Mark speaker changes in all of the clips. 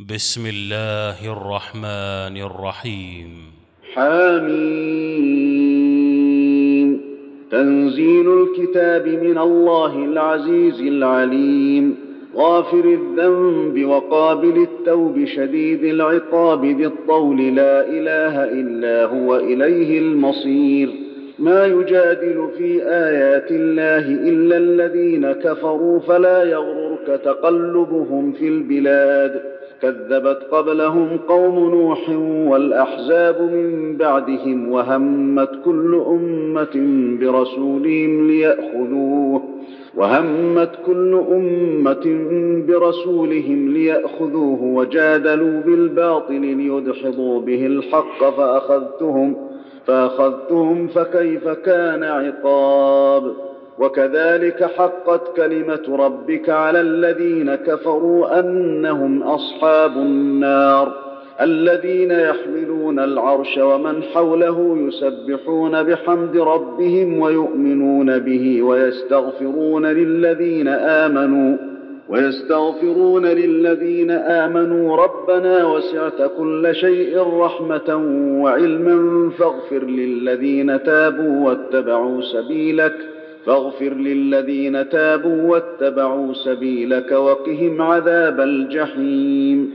Speaker 1: بسم الله الرحمن الرحيم
Speaker 2: حميم تنزيل الكتاب من الله العزيز العليم غافر الذنب وقابل التوب شديد العقاب ذي الطول لا إله إلا هو إليه المصير ما يجادل في آيات الله إلا الذين كفروا فلا يغررك تقلبهم في البلاد كذبت قبلهم قوم نوح والاحزاب من بعدهم وهمت كل امه برسولهم لياخذوه وهمت كل امه برسولهم لياخذوه وجادلوا بالباطل ليدحضوا به الحق فاخذتهم فاخذتهم فكيف كان عقاب وكذلك حقت كلمه ربك على الذين كفروا انهم اصحاب النار الذين يحملون العرش ومن حوله يسبحون بحمد ربهم ويؤمنون به ويستغفرون للذين امنوا ويستغفرون للذين آمنوا ربنا وسعت كل شيء رحمة وعلما فاغفر للذين تابوا واتبعوا سبيلك ۖ فاغفر للذين تابوا واتبعوا سبيلك وقهم عذاب الجحيم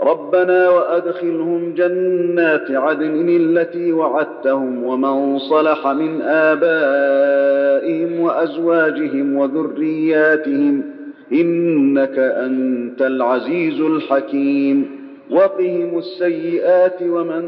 Speaker 2: ربنا وادخلهم جنات عدن التي وعدتهم ومن صلح من ابائهم وازواجهم وذرياتهم انك انت العزيز الحكيم وقهم السيئات ومن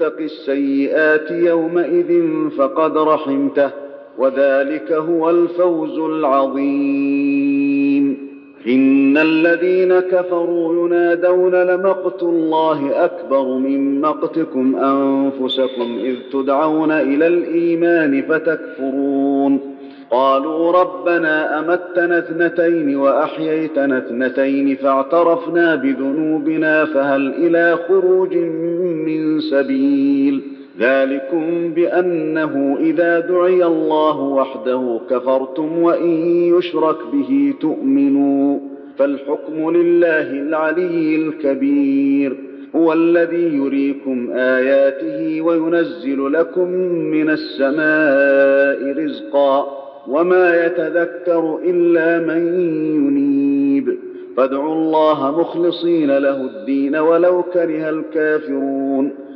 Speaker 2: تق السيئات يومئذ فقد رحمته وذلك هو الفوز العظيم ان الذين كفروا ينادون لمقت الله اكبر من مقتكم انفسكم اذ تدعون الى الايمان فتكفرون قالوا ربنا امتنا اثنتين واحييتنا اثنتين فاعترفنا بذنوبنا فهل الى خروج من سبيل ذلكم بانه اذا دعي الله وحده كفرتم وان يشرك به تؤمنوا فالحكم لله العلي الكبير هو الذي يريكم اياته وينزل لكم من السماء رزقا وما يتذكر الا من ينيب فادعوا الله مخلصين له الدين ولو كره الكافرون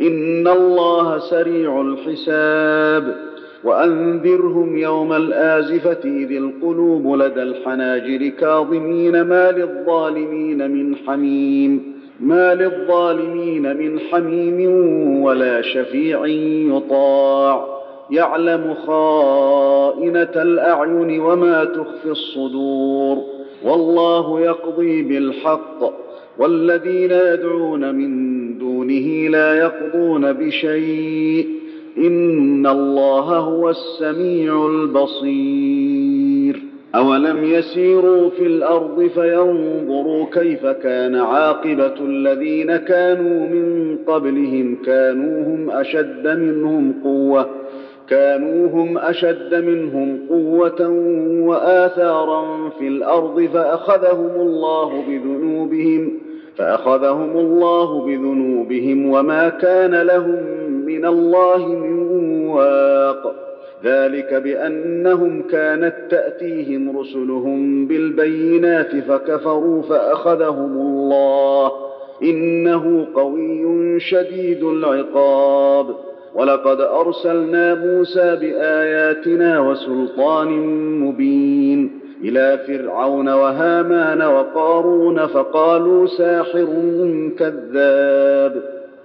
Speaker 2: ان الله سريع الحساب وانذرهم يوم الازفه اذ القلوب لدى الحناجر كاظمين ما للظالمين من حميم ما للظالمين من حميم ولا شفيع يطاع يعلم خائنه الاعين وما تخفي الصدور والله يقضي بالحق والذين يدعون من دونه لا يقضون بشيء ان الله هو السميع البصير اولم يسيروا في الارض فينظروا كيف كان عاقبه الذين كانوا من قبلهم كانوا هم اشد منهم قوه كانوا هم اشد منهم قوه واثارا في الارض فاخذهم الله بذنوبهم فأخذهم الله بذنوبهم وما كان لهم من الله من واق ذلك بأنهم كانت تأتيهم رسلهم بالبينات فكفروا فأخذهم الله إنه قوي شديد العقاب ولقد أرسلنا موسى بآياتنا وسلطان مبين الى فرعون وهامان وقارون فقالوا ساحر كذاب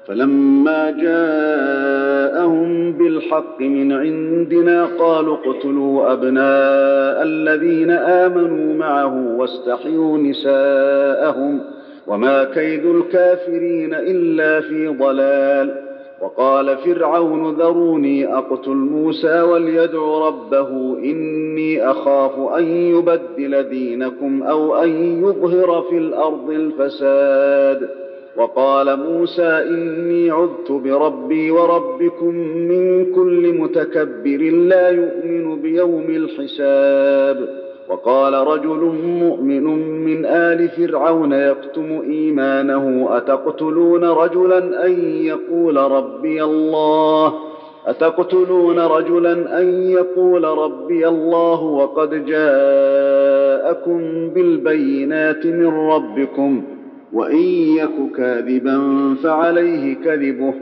Speaker 2: فلما جاءهم بالحق من عندنا قالوا اقتلوا ابناء الذين امنوا معه واستحيوا نساءهم وما كيد الكافرين الا في ضلال وقال فرعون ذروني اقتل موسى وليدع ربه اني اخاف ان يبدل دينكم او ان يظهر في الارض الفساد وقال موسى اني عذت بربي وربكم من كل متكبر لا يؤمن بيوم الحساب وقال رجل مؤمن من آل فرعون يكتم إيمانه أتقتلون رجلا أن يقول ربي الله أتقتلون رجلا أن يقول ربي الله وقد جاءكم بالبينات من ربكم وإن يك كاذبا فعليه كذبه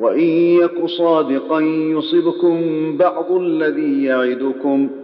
Speaker 2: وإن يك صادقا يصبكم بعض الذي يعدكم ۖ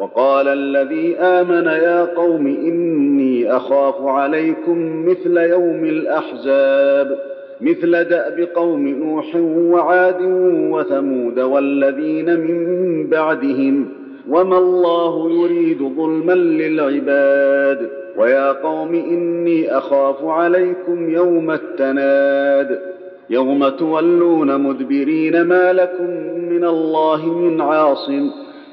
Speaker 2: وقال الذي آمن يا قوم إني أخاف عليكم مثل يوم الأحزاب مثل دأب قوم نوح وعاد وثمود والذين من بعدهم وما الله يريد ظلما للعباد ويا قوم إني أخاف عليكم يوم التناد يوم تولون مدبرين ما لكم من الله من عاصم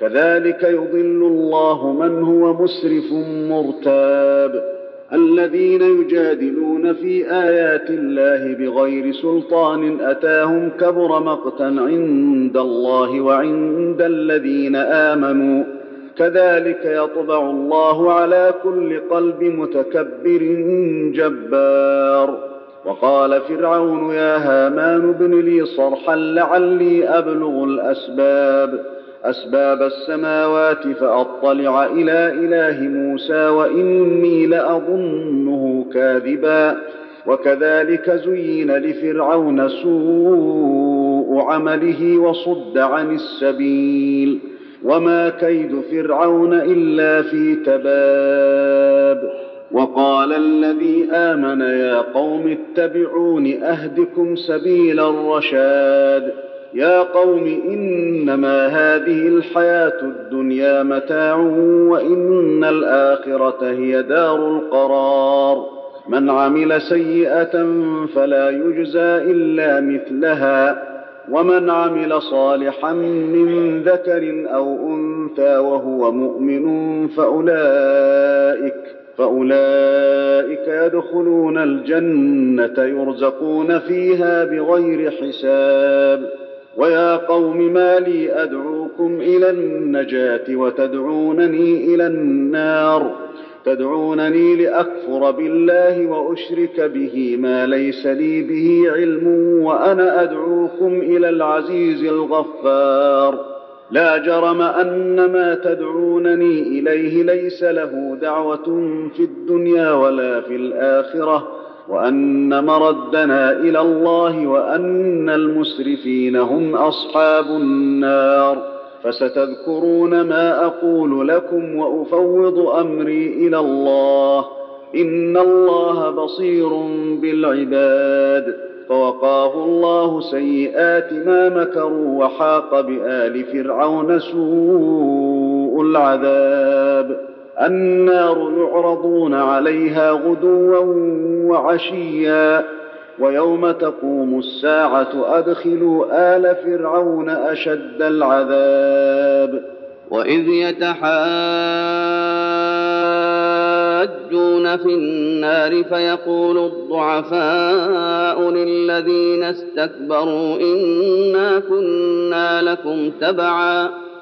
Speaker 2: كذلك يضل الله من هو مسرف مرتاب الذين يجادلون في ايات الله بغير سلطان اتاهم كبر مقتا عند الله وعند الذين امنوا كذلك يطبع الله على كل قلب متكبر جبار وقال فرعون يا هامان ابن لي صرحا لعلي ابلغ الاسباب اسباب السماوات فاطلع الى اله موسى واني لاظنه كاذبا وكذلك زين لفرعون سوء عمله وصد عن السبيل وما كيد فرعون الا في تباب وقال الذي امن يا قوم اتبعون اهدكم سبيل الرشاد يا قوم انما هذه الحياه الدنيا متاع وان الاخره هي دار القرار من عمل سيئه فلا يجزى الا مثلها ومن عمل صالحا من ذكر او انثى وهو مؤمن فاولئك فأولئك يدخلون الجنة يرزقون فيها بغير حساب ويا قوم ما لي أدعوكم إلى النجاة وتدعونني إلى النار تدعونني لأكفر بالله وأشرك به ما ليس لي به علم وأنا أدعوكم إلى العزيز الغفار لا جرم ان ما تدعونني اليه ليس له دعوه في الدنيا ولا في الاخره وان مردنا الى الله وان المسرفين هم اصحاب النار فستذكرون ما اقول لكم وافوض امري الى الله ان الله بصير بالعباد فوقاه الله سيئات ما مكروا وحاق بال فرعون سوء العذاب النار يعرضون عليها غدوا وعشيا ويوم تقوم الساعه ادخلوا ال فرعون اشد العذاب واذ يتحاجون في النار فيقول الضعفاء للذين استكبروا انا كنا لكم تبعا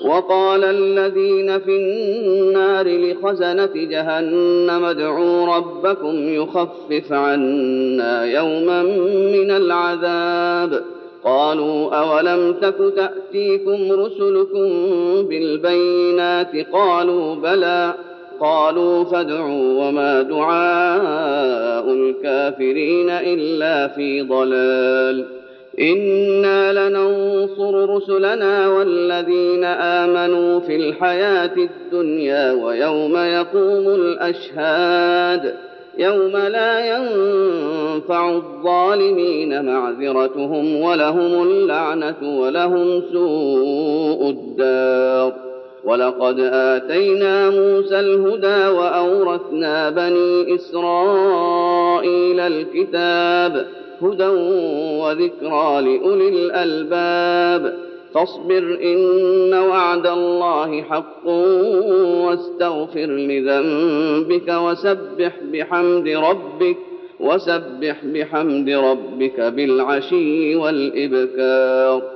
Speaker 2: وقال الذين في النار لخزنة جهنم ادعوا ربكم يخفف عنا يوما من العذاب قالوا أولم تك تأتيكم رسلكم بالبينات قالوا بلى قالوا فادعوا وما دعاء الكافرين إلا في ضلال إنا لننصر رسلنا والذين آمنوا في الحياة الدنيا ويوم يقوم الأشهاد يوم لا ينفع الظالمين معذرتهم ولهم اللعنة ولهم سوء الدار ولقد آتينا موسى الهدى وأورثنا بني إسرائيل الكتاب ۖ هدى وذكرى لاولي الالباب فاصبر ان وعد الله حق واستغفر لذنبك وسبح بحمد ربك وسبح بحمد ربك بالعشي والابكار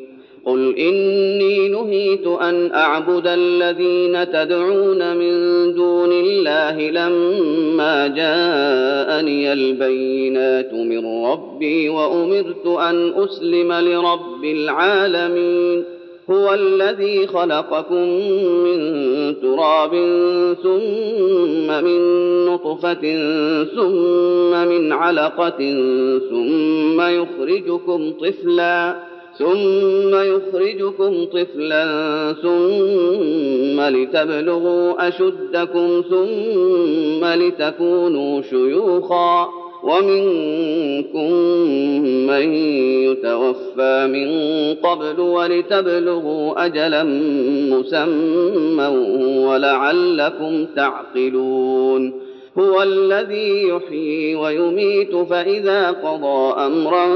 Speaker 2: قل إني نهيت أن أعبد الذين تدعون من دون الله لما جاءني البينات من ربي وأمرت أن أسلم لرب العالمين هو الذي خلقكم من تراب ثم من نطفة ثم من علقة ثم يخرجكم طفلاً ثم يخرجكم طفلا ثم لتبلغوا أشدكم ثم لتكونوا شيوخا ومنكم من يتوفى من قبل ولتبلغوا أجلا مسمى ولعلكم تعقلون هو الذي يحيي ويميت فإذا قضى أمرا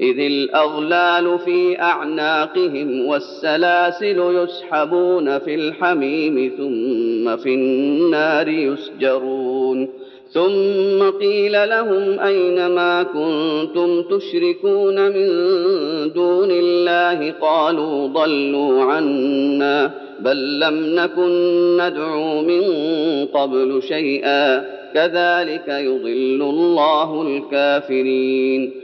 Speaker 2: إذ الأغلال في أعناقهم والسلاسل يسحبون في الحميم ثم في النار يسجرون ثم قيل لهم أين ما كنتم تشركون من دون الله قالوا ضلوا عنا بل لم نكن ندعو من قبل شيئا كذلك يضل الله الكافرين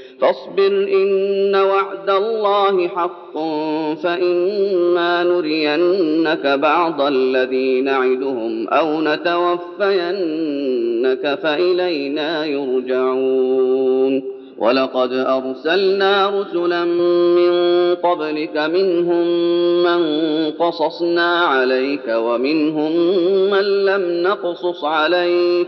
Speaker 2: فاصبر إن وعد الله حق فإما نرينك بعض الذي نعدهم أو نتوفينك فإلينا يرجعون ولقد أرسلنا رسلا من قبلك منهم من قصصنا عليك ومنهم من لم نقصص عليك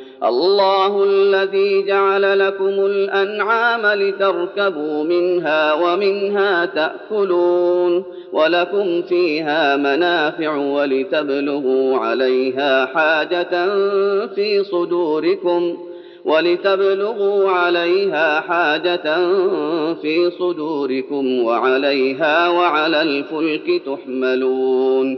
Speaker 2: الله الذي جعل لكم الانعام لتركبوا منها ومنها تاكلون ولكم فيها منافع ولتبلغوا عليها حاجه في صدوركم ولتبلغوا عليها حاجة في صدوركم وعليها وعلى الفلك تحملون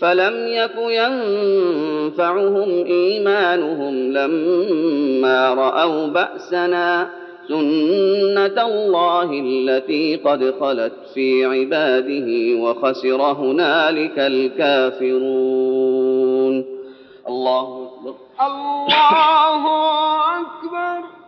Speaker 2: فلم يك ينفعهم ايمانهم لما راوا باسنا سنه الله التي قد خلت في عباده وخسر هنالك الكافرون الله اكبر الله اكبر